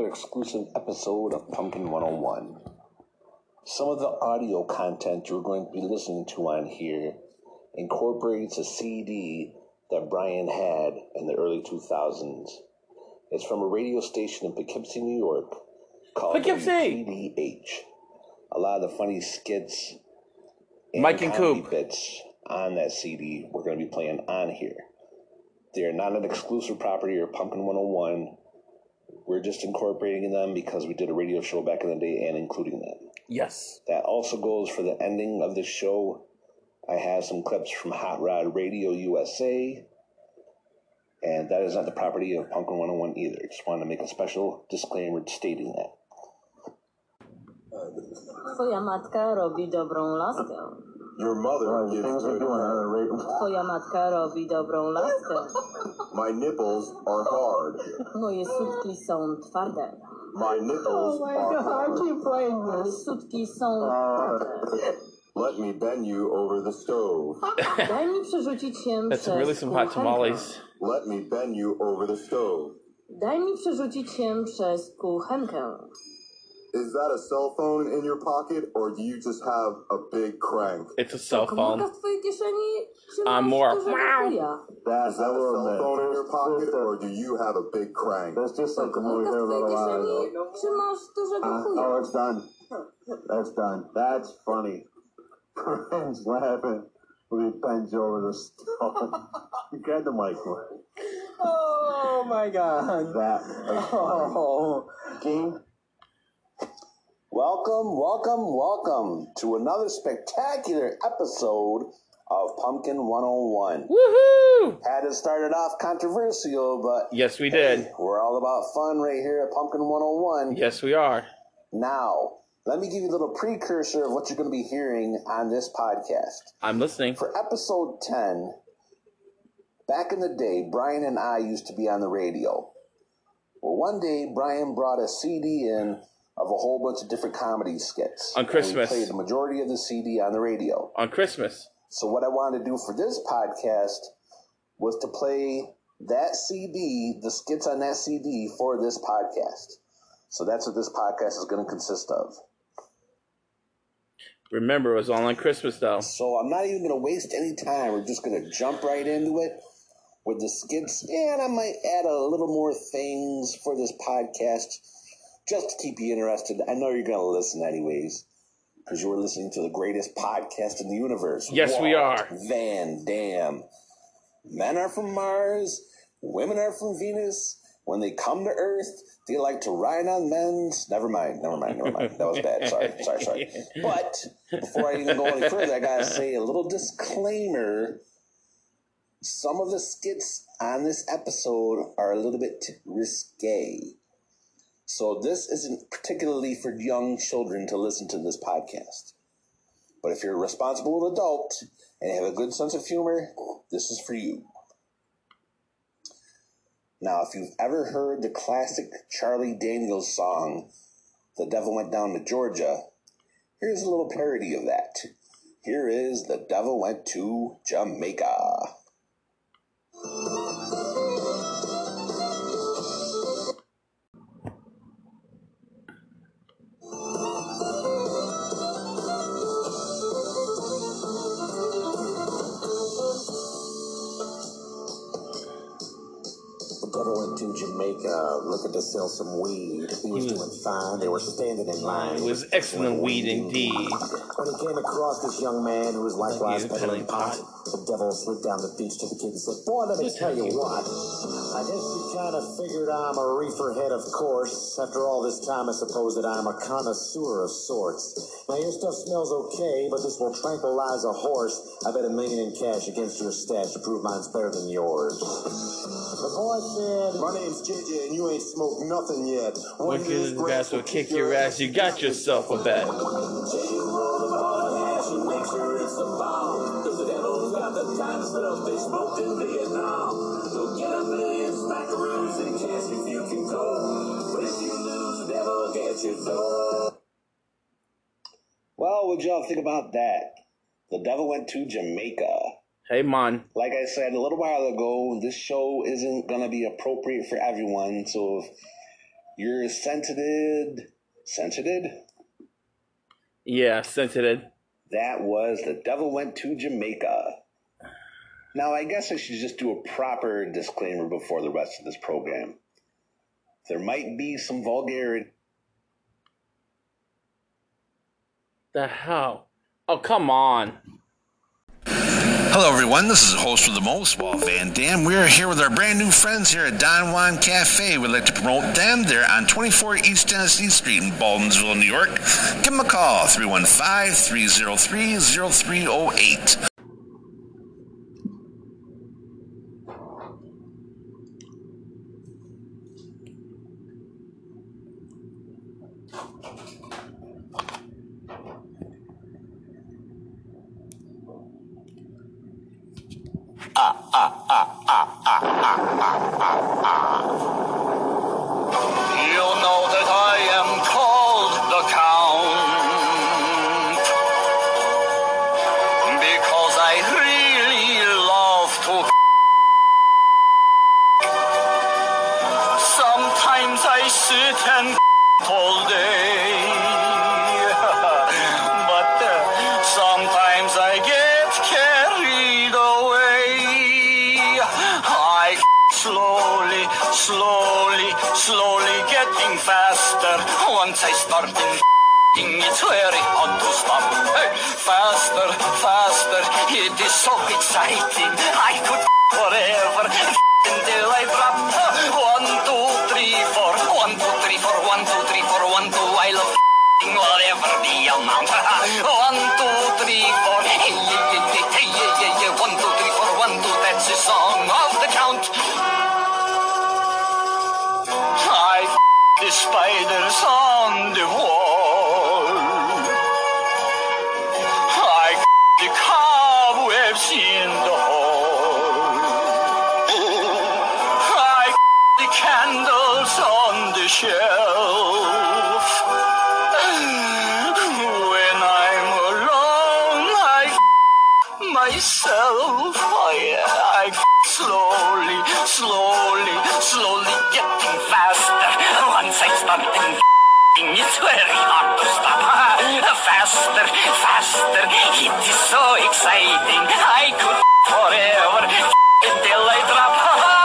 Another exclusive episode of Pumpkin 101. Some of the audio content you're going to be listening to on here incorporates a CD that Brian had in the early 2000s. It's from a radio station in Poughkeepsie, New York called Poughkeepsie! PDH. A lot of the funny skits Mike and Coop. bits on that CD we're going to be playing on here. They're not an exclusive property or Pumpkin 101. We're just incorporating them because we did a radio show back in the day and including them. Yes. That also goes for the ending of the show. I have some clips from Hot Rod Radio USA. And that is not the property of Pumpkin 101 either. Just wanted to make a special disclaimer stating that. Twoja matka robi dobrą laskę. Your mother gives Things are good doing head. at. Twoja matka robi dobrą laskę. My nipples are hard. Moje sutki są twarde. My nipples are hard. playing Moje sutki są Uh, twarde. Let me bend you over the stove. Daj mi przerzucić się That's przez really some hot tamales. Let me bend you over the stove. Daj mi przerzucić się przez kuchenkę. Is that a cell phone in your pocket, or do you just have a big crank? It's a cell phone. w twojej kieszeni? Czy I'm masz more- dużego Wow. chuja? that's Is that a cell bit. phone in your pocket, or do you have a big crank? That's just like the movie Komórka here w a twojej little while ago. Czy masz dużego Uh, oh, it's done. That's done. That's funny. Friends laughing when he bends over the stove. you got the mic one. Oh my god. That. Oh. King. Welcome, welcome, welcome to another spectacular episode of Pumpkin 101. Woohoo! Had it started off controversial, but Yes, we did. we're all about fun right here at Pumpkin 101. Yes, we are. Now, let me give you a little precursor of what you're going to be hearing on this podcast. I'm listening. For episode 10, back in the day, Brian and I used to be on the radio. Well, one day, Brian brought a CD in of a whole bunch of different comedy skits. On And Christmas. we played the majority of the CD on the radio. On Christmas. So what I wanted to do for this podcast was to play that CD, the skits on that CD for this podcast. So that's what this podcast is going to consist of. Remember, it was all on Christmas, though. So I'm not even going to waste any time. We're just going to jump right into it with the skits. And I might add a little more things for this podcast just to keep you interested. I know you're going to listen anyways because you're listening to the greatest podcast in the universe. Yes, we are. Van Dam. Men are from Mars, women are from Venus. When they come to Earth, they like to ride on men's. Never mind, never mind, never mind. That was bad. Sorry, sorry, sorry. But before I even go any further, I gotta say a little disclaimer. Some of the skits on this episode are a little bit risque. So this isn't particularly for young children to listen to this podcast. But if you're a responsible adult and have a good sense of humor, this is for you. Now, if you've ever heard the classic Charlie Daniels song, The Devil Went Down to Georgia, here's a little parody of that. Here is The Devil Went to Jamaica. To sell some weed. He was was- doing fine. They were standing in line. It was excellent weed indeed. When he came across this young man who was likewise peddling pot, the devil slid down the beach to the kid and said, Boy, let me tell you what. I guess you kind of figured I'm a reefer head, of course. After all this time, I suppose that I'm a connoisseur of sorts. Now, your stuff smells okay, but this will tranquilize a horse. I bet a million in cash against your stash to prove mine's better than yours. The boy said, My name's JJ, and you ain't smoked nothing yet. One of Wicked these grass will kick your ass. You got yourself a bet. Well, what y'all think about that? The Devil Went to Jamaica. Hey, man. Like I said a little while ago, this show isn't going to be appropriate for everyone. So if You're sensitive. Sensitive? Yeah, sensitive. That was The Devil Went to Jamaica. Now, I guess I should just do a proper disclaimer before the rest of this program. There might be some vulgarity. The hell? Oh, come on. Hello, everyone. This is the host of the most, Walt Van Dam. We are here with our brand new friends here at Don Juan Cafe. We'd like to promote them. They're on 24 East Tennessee Street in Baldwinsville, New York. Give them a call, 315 303 0308. ah ah ah ah Once I start thinking, it's very hard to stop. Hey, faster, faster, it is so exciting. I could forever until I drop. One, two, three, four. One, two, three, four. One, two, three, four. One, two. I love whatever the amount. One, two, three, four. Hey, yeah, yeah, yeah, hey, yeah, yeah, yeah. One, two, three, four. One, two. That's the song of the count. I the spiders on very hard to stop. Faster, faster, it is so exciting. I could forever until I drop.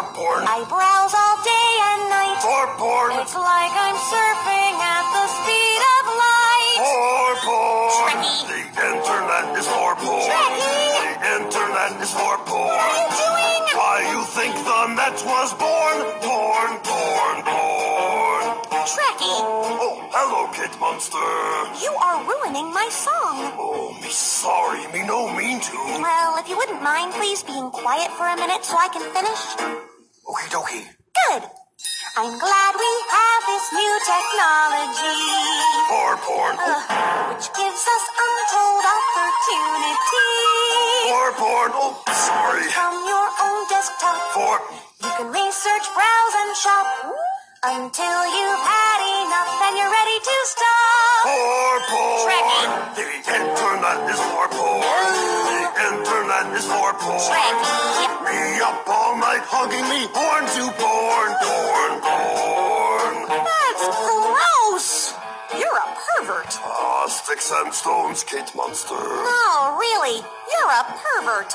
For porn. I browse all day and night. For porn. It's like I'm surfing at the speed of light. For porn. Trekkie. The internet is for porn. Trekkie. The internet is for porn. What are you doing? Why you think the net was born? Porn, porn, porn. Trekkie, Oh, hello, Kate Monster. you are ruining my song. Oh, me sorry, me no mean to. Well, if you wouldn't mind, please being quiet for a minute so I can finish. Okie dokie. Good. I'm glad we have this new technology. For porn. Uh, which gives us untold opportunity. For porn. Oh, sorry. From your own desktop, For. you can research, browse, and shop until you've had enough and you're ready to stop. For porn. Trekkie. The internet is for porn. Is for porn. Me up all night hugging me porn to porn, porn, porn. That's gross. You're a pervert. Ah, sticks and stones, Kate Monster. No, really, you're a pervert.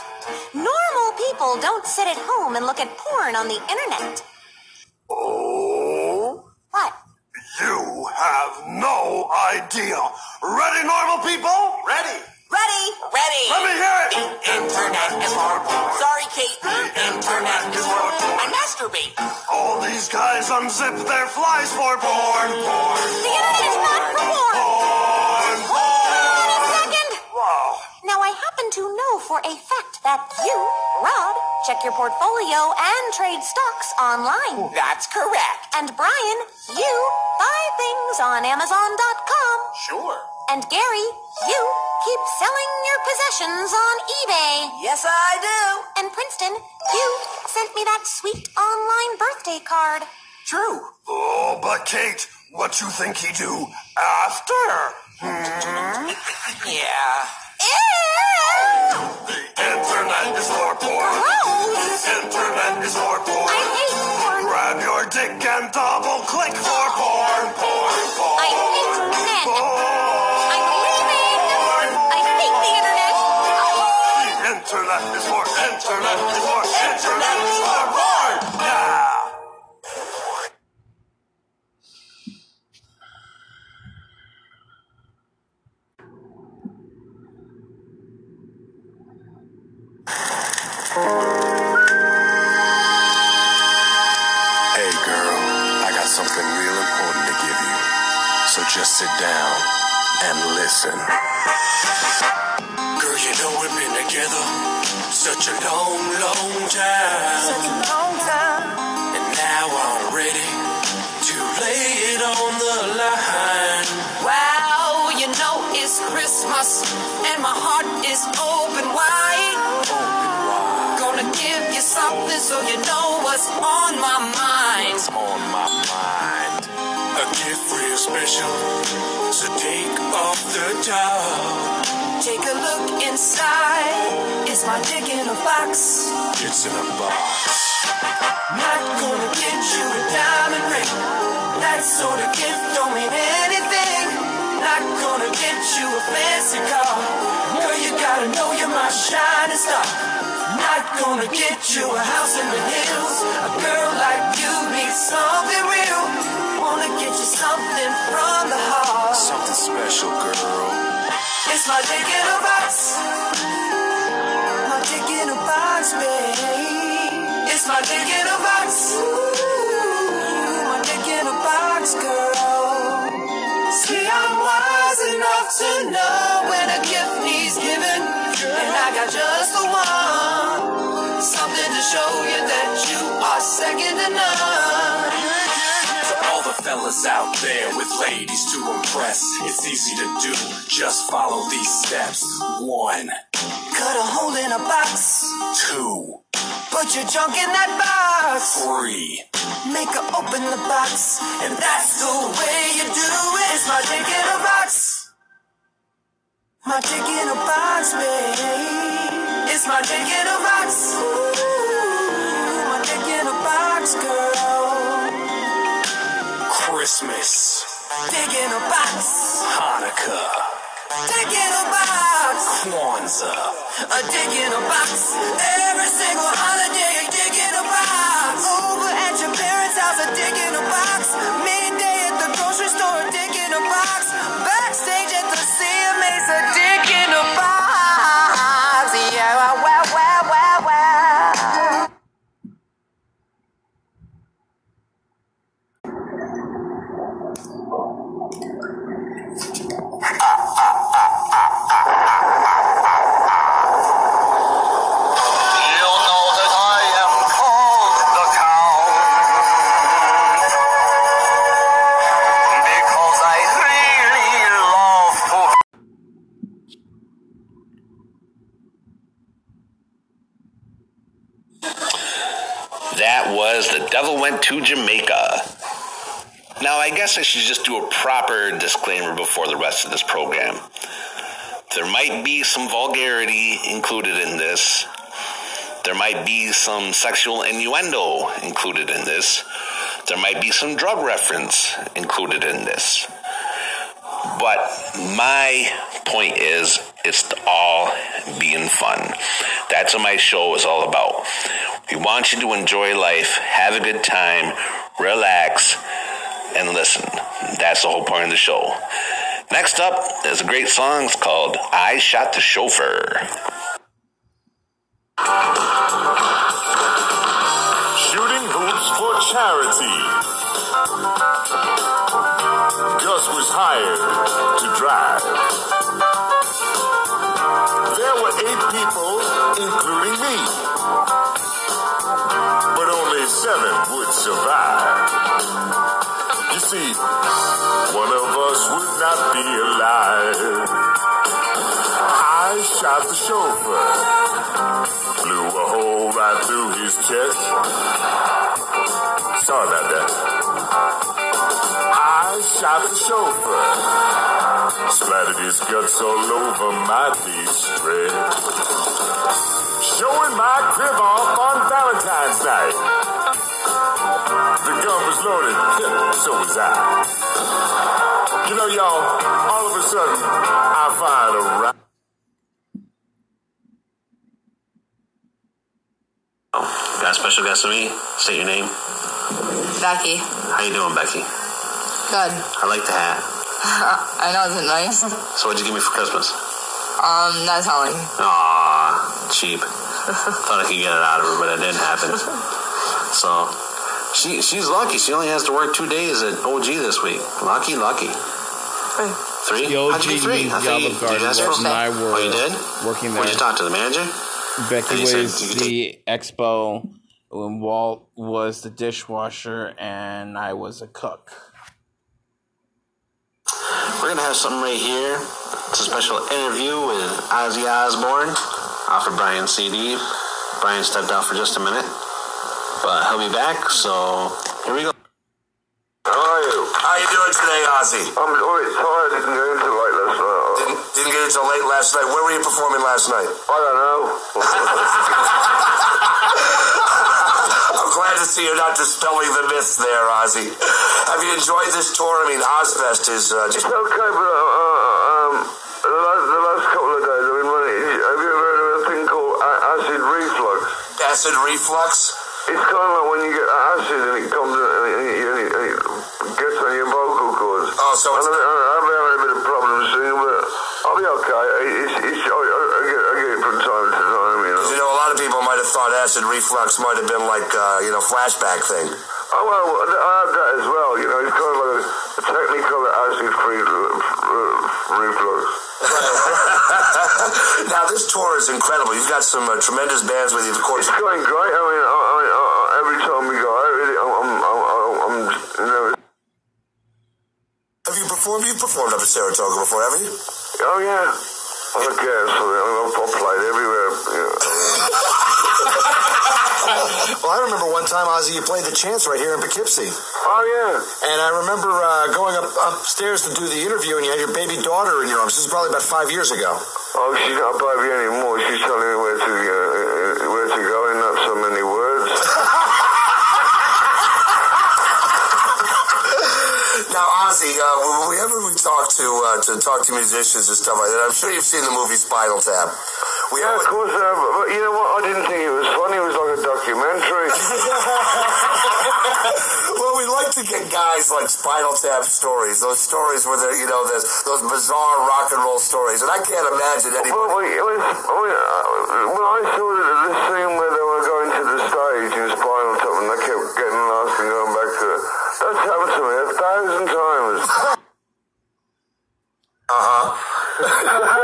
Normal people don't sit at home and look at porn on the internet. Oh, What? you have no idea. Ready, normal people? Ready. Ready? Ready. Let me hear it. Internet is porn. Sorry, Kate. Internet is porn. I masturbate. All these guys unzip their flies for porn, porn, The internet is not for porn. porn. Hold on a second. Wow. Now, I happen happen to know for a fact that you, Rod, check your portfolio and trade stocks online. That's correct. And Brian, you buy things on Amazon.com. Sure. And Gary, you keep selling your possessions on eBay. Yes, I do. And Princeton, you sent me that sweet online birthday card. True. Oh, but Kate, what you think he do after? Hmm? Yeah. Ew! The internet is for porn. Gross! The internet is for porn. I hate porn. Grab your dick and double click for porn, porn, porn. I hate men. porn. I'm internet is for internet is for internet is for porn. Yeah. Hey girl, I got something real important to give you. So just sit down and listen. You know we've been together such a long, long time. Such a long time. And now I'm ready to lay it on the line. Wow, you know it's Christmas and my heart is open wide. Open wide, Gonna give you something so you know what's on my mind. on my mind. A gift real special, so take off the top. Take a look inside. Is my dick in a box? It's in a box. Not gonna get you a diamond ring. That sort of gift don't mean anything. Not gonna get you a fancy car. Girl, you gotta know you're my shining star. Not gonna get you a house in the hills. A girl like It's my dick in a box. My dick in a box, babe. It's my dick in a box. Ooh, my dick in a box, girl. See, I'm wise enough to know when a gift needs giving. And I got just the one. Something to show you that you are second to none. To all the fellas out there with ladies to impress, it's easy to do. Just follow these steps. One, Cut a hole in a box. two, Put your junk in that box. three. Make her open the box, and that's the way you do it. It's my dick in a box. My dick in a box, babe. It's my dick in a box. Ooh, my dick in a box, girl. Christmas, Dick in a box. Hanukkah, Dick in a box. Kwanzaa. A dick in a box. Every single holiday, a dick in a box. Over at your parents' house, a dick in a box. Midday to Jamaica. Now, I guess I should just do a proper disclaimer before the rest of this program. There might be some vulgarity included in this. There might be some sexual innuendo included in this. There might be some drug reference included in this. But my point is, it's all being fun. That's what my show is all about. We want you to enjoy life, have a good time, relax, and listen. That's the whole point of the show. Next up is a great song. It's called I Shot the Chauffeur. Shooting hoops for charity. Gus was hired to drive. People, including me. But only seven would survive. You see, one of us would not be alive. I shot the chauffeur, blew a hole right through his chest. Sorry about that. I shot the chauffeur, splattered his guts all over my dress. Showing my crib off on Valentine's night. The gun was loaded, so was I. You know, y'all, all of a sudden, I find a right. Got a special guest with me? State your name. Becky. How you doing, Becky? Good. I like the hat. I know, isn't it nice? So what'd you give me for Christmas? Um, not telling. Aw, cheap. Thought I could get it out of her, but it didn't happen. So she she's lucky. She only has to work two days at OG this week. Lucky, lucky. Three? The How'd you get OG three? I thought you, Olive Garden did you ask for was them? my Oh, you did? working What'd you talk to the manager? Becky And said was take- the expo, and Walt was the dishwasher, and I was a cook. We're gonna have something right here. It's a special interview with Ozzy Osbourne off of Brian's CD. Brian stepped out for just a minute, but he'll be back. So here we go. How are you? How you doing today, Ozzy? I'm a bit tired. Didn't get into late last night. Didn't, didn't get into late last night. Where were you performing last night? I don't know. To see you're not dispelling the myths there, Ozzy. Have you enjoyed this tour? I mean, Ozzfest is uh, just... It's okay, but uh, um, the, last, the last couple of days I've been running... Have you ever heard of a thing called acid reflux? Acid reflux? It's kind of like when you get acid and it comes and it, and it, and it, it gets on your vocal cords. Oh, so. I, I've been having a bit of problems singing, but I'll be okay. It's, it's, I, I, I, get, I get it from time to time, you know. You know, a lot of people might have thought acid reflux might have been like, uh, you know, flashback thing. Oh, well, I have that as well, you know. It's kind of like a, a technical acid free, uh, reflux. now, this tour is incredible. You've got some uh, tremendous bands with you, of course. It's going great. I mean, I, I, I, every time we go out, really, I'm, I'm, I'm, I'm, you know. Have you performed? You've performed up at Saratoga before, haven't you? Oh, yeah. I guess. I I've played everywhere. You know. Well, I remember one time, Ozzy, you played the Chance right here in Poughkeepsie. Oh, yeah. And I remember uh, going up upstairs to do the interview, and you had your baby daughter in your arms. This is probably about five years ago. Oh, she's not baby anymore. She's telling me where to, uh, where to go in not so many words. now, Ozzy, uh, whenever we talk to uh, to talk to musicians and stuff like that, I'm sure you've seen the movie Spinal Tap. We yeah, of course I. But you know what? I didn't think it was funny. It was like a documentary. well, we like to get guys like Spinal Tap stories. Those stories where they're, you know, those, those bizarre rock and roll stories. And I can't imagine anybody. Well, it was, oh, yeah, uh, when I saw the scene where they were going to the stage in Spinal Tap and they kept getting lost and going back to it, that's happened to me a thousand times. Uh huh.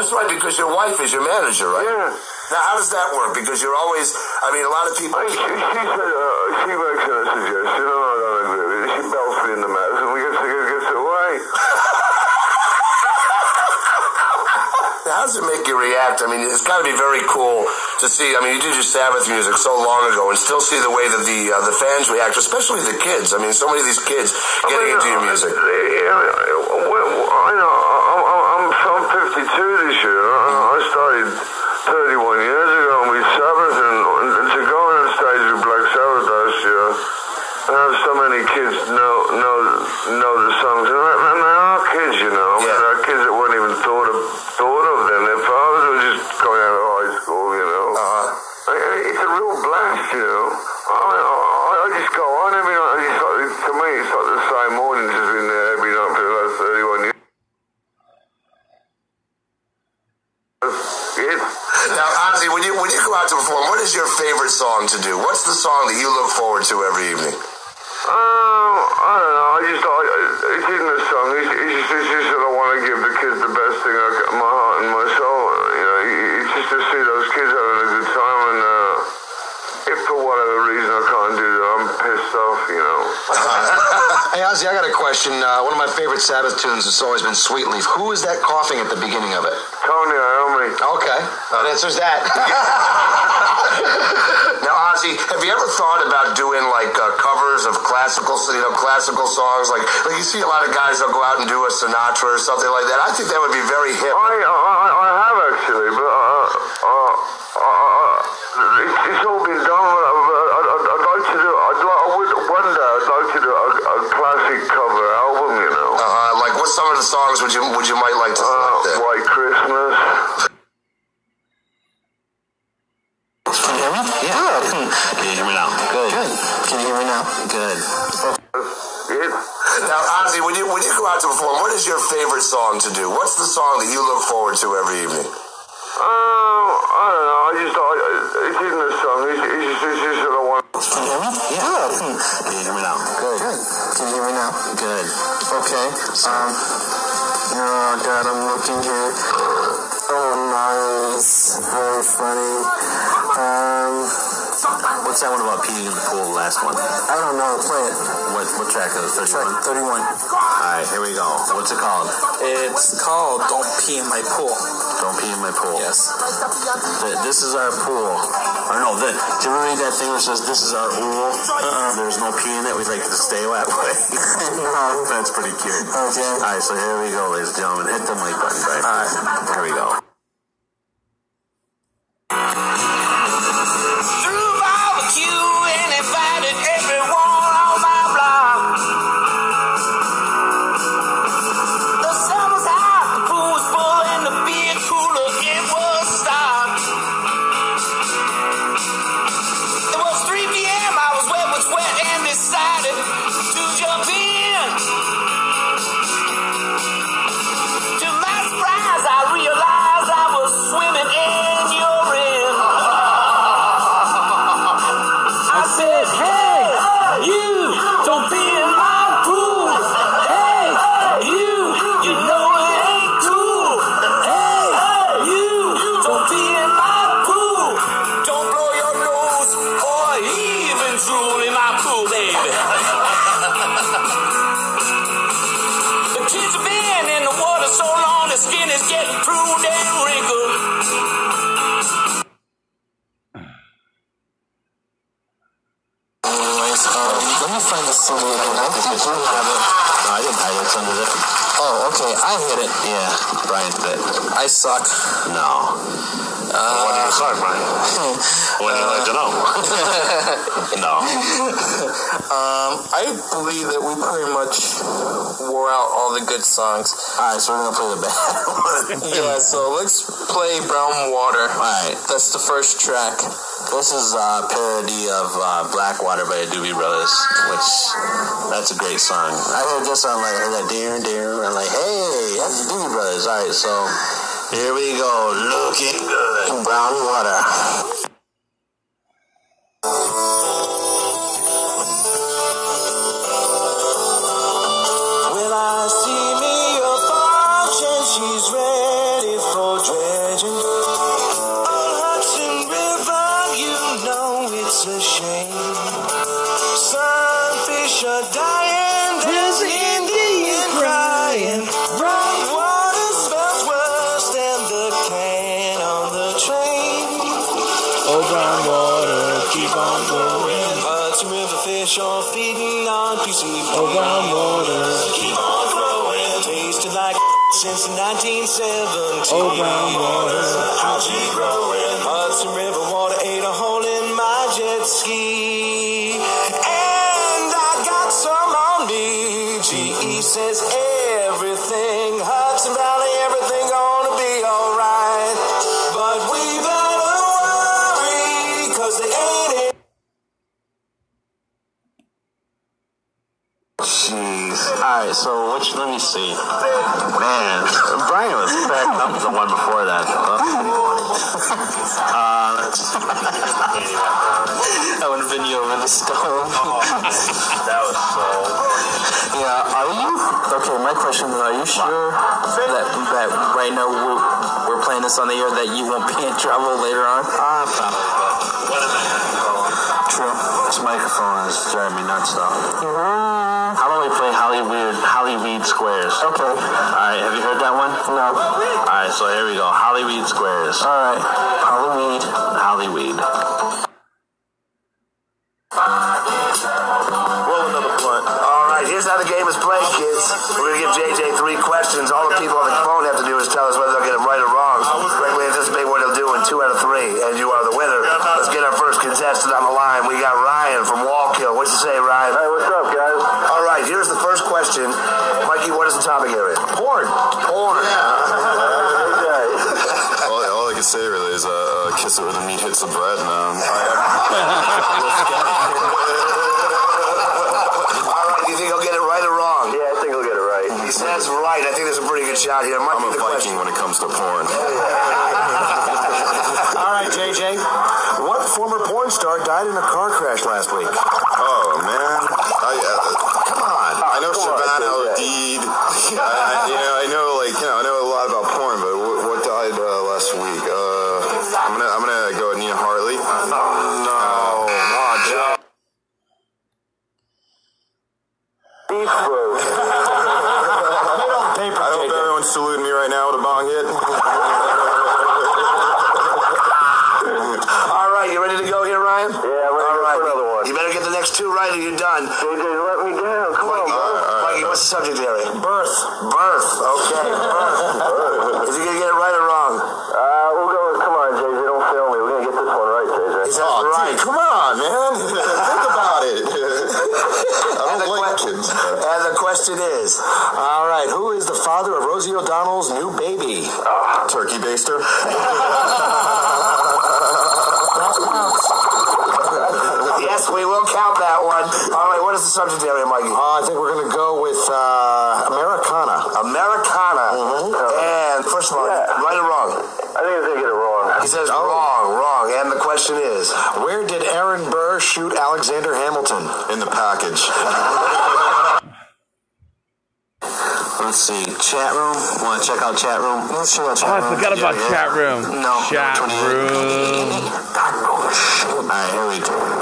That's right, because your wife is your manager, right? Yeah. Now, how does that work? Because you're always, I mean, a lot of people. I, she, she said, uh, she a suggestion, or on a gravity. She belts me in the mouth, and we get to get to. How does it make you react? I mean, it's got to be very cool to see. I mean, you did your Sabbath music so long ago, and still see the way that the uh, the fans react, especially the kids. I mean, so many of these kids getting I mean, into your uh, music. I, I, I, I know. 62 this year, and I started 31 years ago with Sabbath, and, and to go on stage with Black Sabbath last year, and have so many kids know know know the songs, and, and they are kids, you know. Yeah. There are kids that weren't even thought of favorite song to do? What's the song that you look forward to every evening? Um, I don't know. I just, I, it's in the song. It's, it's, just, it's just that I want to give the kids the best thing I got, my heart and my soul. You know, it's just to see those kids having a good time. And uh, if for whatever reason I can't do that, I'm pissed off, you know. hey, Ozzy, I got a question. Uh, one of my favorite Sabbath tunes has always been Sweet Leaf. Who is that coughing at the beginning of it? Tony Iommi. Okay. Oh, that answers that. Now, Ozzy, have you ever thought about doing like uh, covers of classical, you know, classical songs? Like, like you see a lot of guys that'll go out and do a Sinatra or something like that. I think that would be very hip. I, I, I have actually, but uh, uh, uh, uh, it's, it's all been done. I'd, I'd, like to do. I'd like, I would one day. I'd like to do a, a classic cover album. You know. Uh-huh. like, what some of the songs would you would you might like to select? there? White Christmas. Can you hear me? Yeah. Can you hear me now? Good. Good. Can you hear me now? Good. Now, Ozzy, when you when you go out to perform, what is your favorite song to do? What's the song that you look forward to every evening? Um, I don't know. I just, I, it's in the song. It's, it's just, it's just that I want. Can you hear me? Yeah. Can you hear me now? Good. Good. Can you hear me now? Good. Okay. Um. Oh God, I'm looking here. Oh, nice. Very funny. Um. What's that one about peeing in the pool? The last one. I don't know. Play it. What what track is it? Thirty-one. Thirty-one. All right, here we go. What's it called? It's called "Don't Pee in My Pool." Don't pee in my pool. Yes. This is our pool. Or no, the, do you ever read that thing that says this is our pool? Uh-uh. There's no pee in it. We'd like to stay that way. That's pretty cute. Okay. All right, so here we go, ladies and gentlemen. Hit the mic button, right? All right. Here we go. Suck. No. Uh, what do you suck, Brian? what would you like to know? no. um, I believe that we pretty much wore out all the good songs. All right, so we're gonna play the bad one. yeah, so let's play Brown Water. All right, that's the first track. This is a parody of uh, Blackwater by the Doobie Brothers, which that's a great song. I heard this on like, I heard that dear dear, and like, hey, that's the Doobie Brothers. All right, so here we go, looking good, Brown Water. Feeding on piece of Oh, brown water. Keep on growing. Tasted like since the 1970s. Oh, brown water. Hudson River water ate a hole in my jet ski. And I got some on me. GE says everything. Hudson Valley, everything gonna be alright. But we better worry, cause they ain't it. Alright, so which, let me see. Man, Brian was cracked up the one before that. uh, I would have been you over the stove. that was so. Yeah, are you? Okay, my question is, are you sure that, that right now we're, we're playing this on the air that you won't be in trouble later on? Ah, probably, True. This microphone is driving me nuts, though. How about we play Hollywood Hollyweed Squares? Okay. All right. Have you heard that one? No. All right. So here we go. Hollyweed Squares. All right. Hollyweed. Hollyweed. Roll another blunt. All right, here's how the game is played, kids. We're gonna give JJ three questions. All the people on the phone have to do is tell us whether they'll get it right or wrong. Correctly anticipate what he'll do in two out of three, and you are the winner. Let's get our first contestant on the line. We got Ryan from Wallkill. What you say, Ryan? Topic area? Porn. Porn. all, all I can say really is uh, uh, kiss it where the meat hits the bread, man. All right, do you think he'll get it right or wrong? Yeah, I think he'll get it right. He says right. I think there's a pretty good shot here. Might I'm a the Viking when it comes to porn. All right, JJ. What former porn star died in a car crash last week? Oh man, I, uh, I know Siobhan Hadid. I, I, you know, I know like you know, I know a lot about porn, but what, what died uh, last week? Uh, I'm gonna I'm gonna go with Nina Hartley. No, no, oh, Joe. I hope everyone's saluting me right now with a bong hit. All right, you ready to go here, Ryan? Yeah, I'm ready All right. another one. You better get the next two right or you're done. JJ, let me down. Come on, Mikey, what's the subject area? Birth. Birth. Okay, birth. Is he going to get it right or wrong? Uh, we'll go with, come on, JJ, don't fail me. We're going to get this one right, JJ. He says Oh, right. dude, come on, man. Think about it. I don't like kids. And the question is, All right, who is the father of Rosie O'Donnell's new baby? Turkey baster. yes, we will count that one. All right, what is the subject area, Mikey? Uh, I think we're going to go with uh, Americana. Americana. And first of all, right or wrong? I think he's going to get it wrong. He says wrong, wrong. And the question is, Where did Aaron Burr shoot Alexander Hamilton? In the package. Let's see. Chat room. Want to check out chat room? Let's check out Oh, I forgot about chat room. No. Chat room. All right, here we go.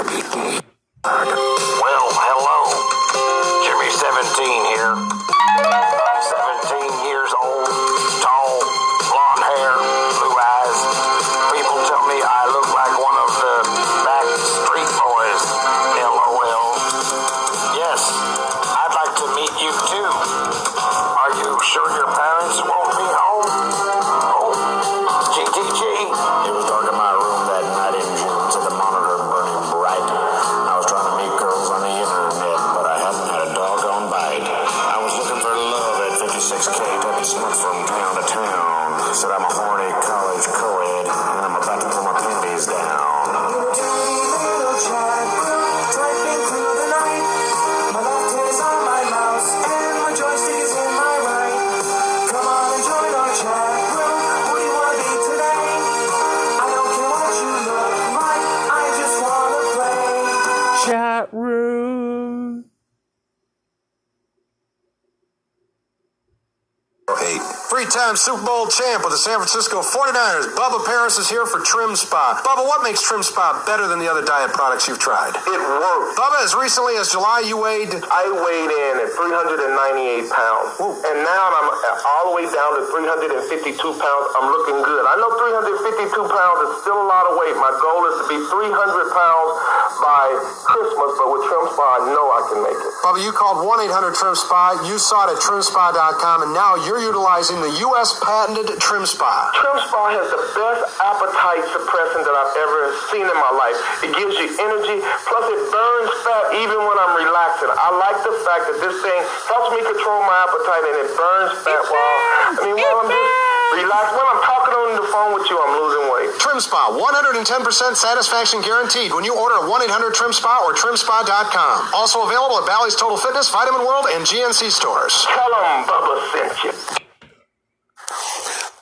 Super Bowl champ with the San Francisco 49ers, Bubba Paris is here for Trim Spa. Bubba, what makes Trim Spa better than the other diet products you've tried? It works. Bubba, as recently as July, you weighed... I weighed in at 398 pounds. And now I'm all the way down to 352 pounds. I'm looking good. I know 352 pounds is still a lot of weight. My goal is to be 300 pounds by Christmas, but with Trim Spa, I know I can make it. Bubba, you called 1-800-TRIM SPA, you saw it at trimspa.com, and now you're utilizing the U.S. patented Trim Spa. Trim Spa has the best appetite suppressant that I've ever seen in my life. It gives you energy, plus it burns fat even when I'm relaxing. I like the fact that this thing helps me control my appetite and it burns fat while I mean while I'm just relaxed. When I'm talking on the phone with you, I'm losing weight. Trim Spa, 110% satisfaction guaranteed when you order at 1-800-TRIM SPA or trimspa.com. Also available at Bally's Total Fitness, Vitamin World, and GNC stores. Tell them Bubba sent you.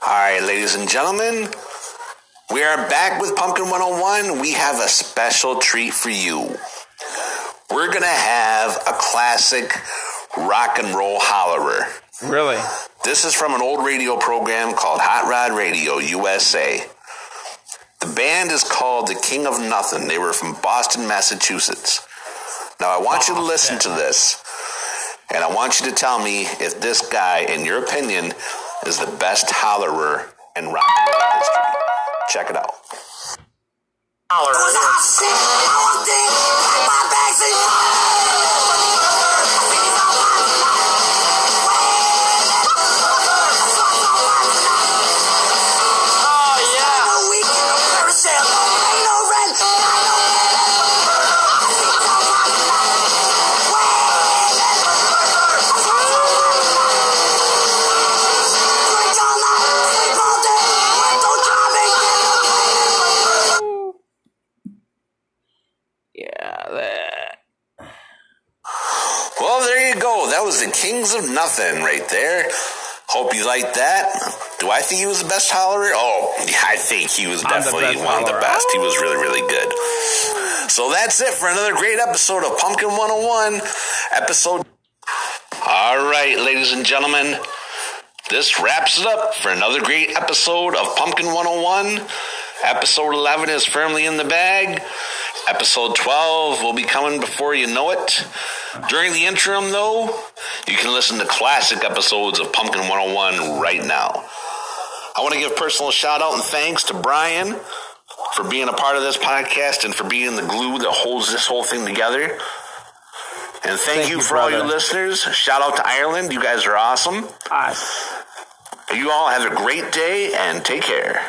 All right, ladies and gentlemen, we are back with Pumpkin 101. We have a special treat for you. We're going to have a classic rock and roll hollerer. Really? This is from an old radio program called Hot Rod Radio USA. The band is called The King of Nothing. They were from Boston, Massachusetts. Now I want you to oh, listen to this, and I want you to tell me if this guy, in your opinion, is the best hollerer in rock and roll history. Check it out. Yeah, That was the Kings of Nothing right there. Hope you liked that. Do I think he was the best hollerer? Oh, I think he was definitely one of the best. He was really, really good. So that's it for another great episode of Pumpkin 101. Episode. All right, ladies and gentlemen. This wraps it up for another great episode of Pumpkin 101. Episode 11 is firmly in the bag. Episode 12 will be coming before you know it. During the interim, though, you can listen to classic episodes of Pumpkin 101 right now. I want to give a personal shout out and thanks to Brian for being a part of this podcast and for being the glue that holds this whole thing together. And thank, Thank you, you, for all brother. you listeners. Shout out to Ireland. You guys are awesome. You all have a great day and take care.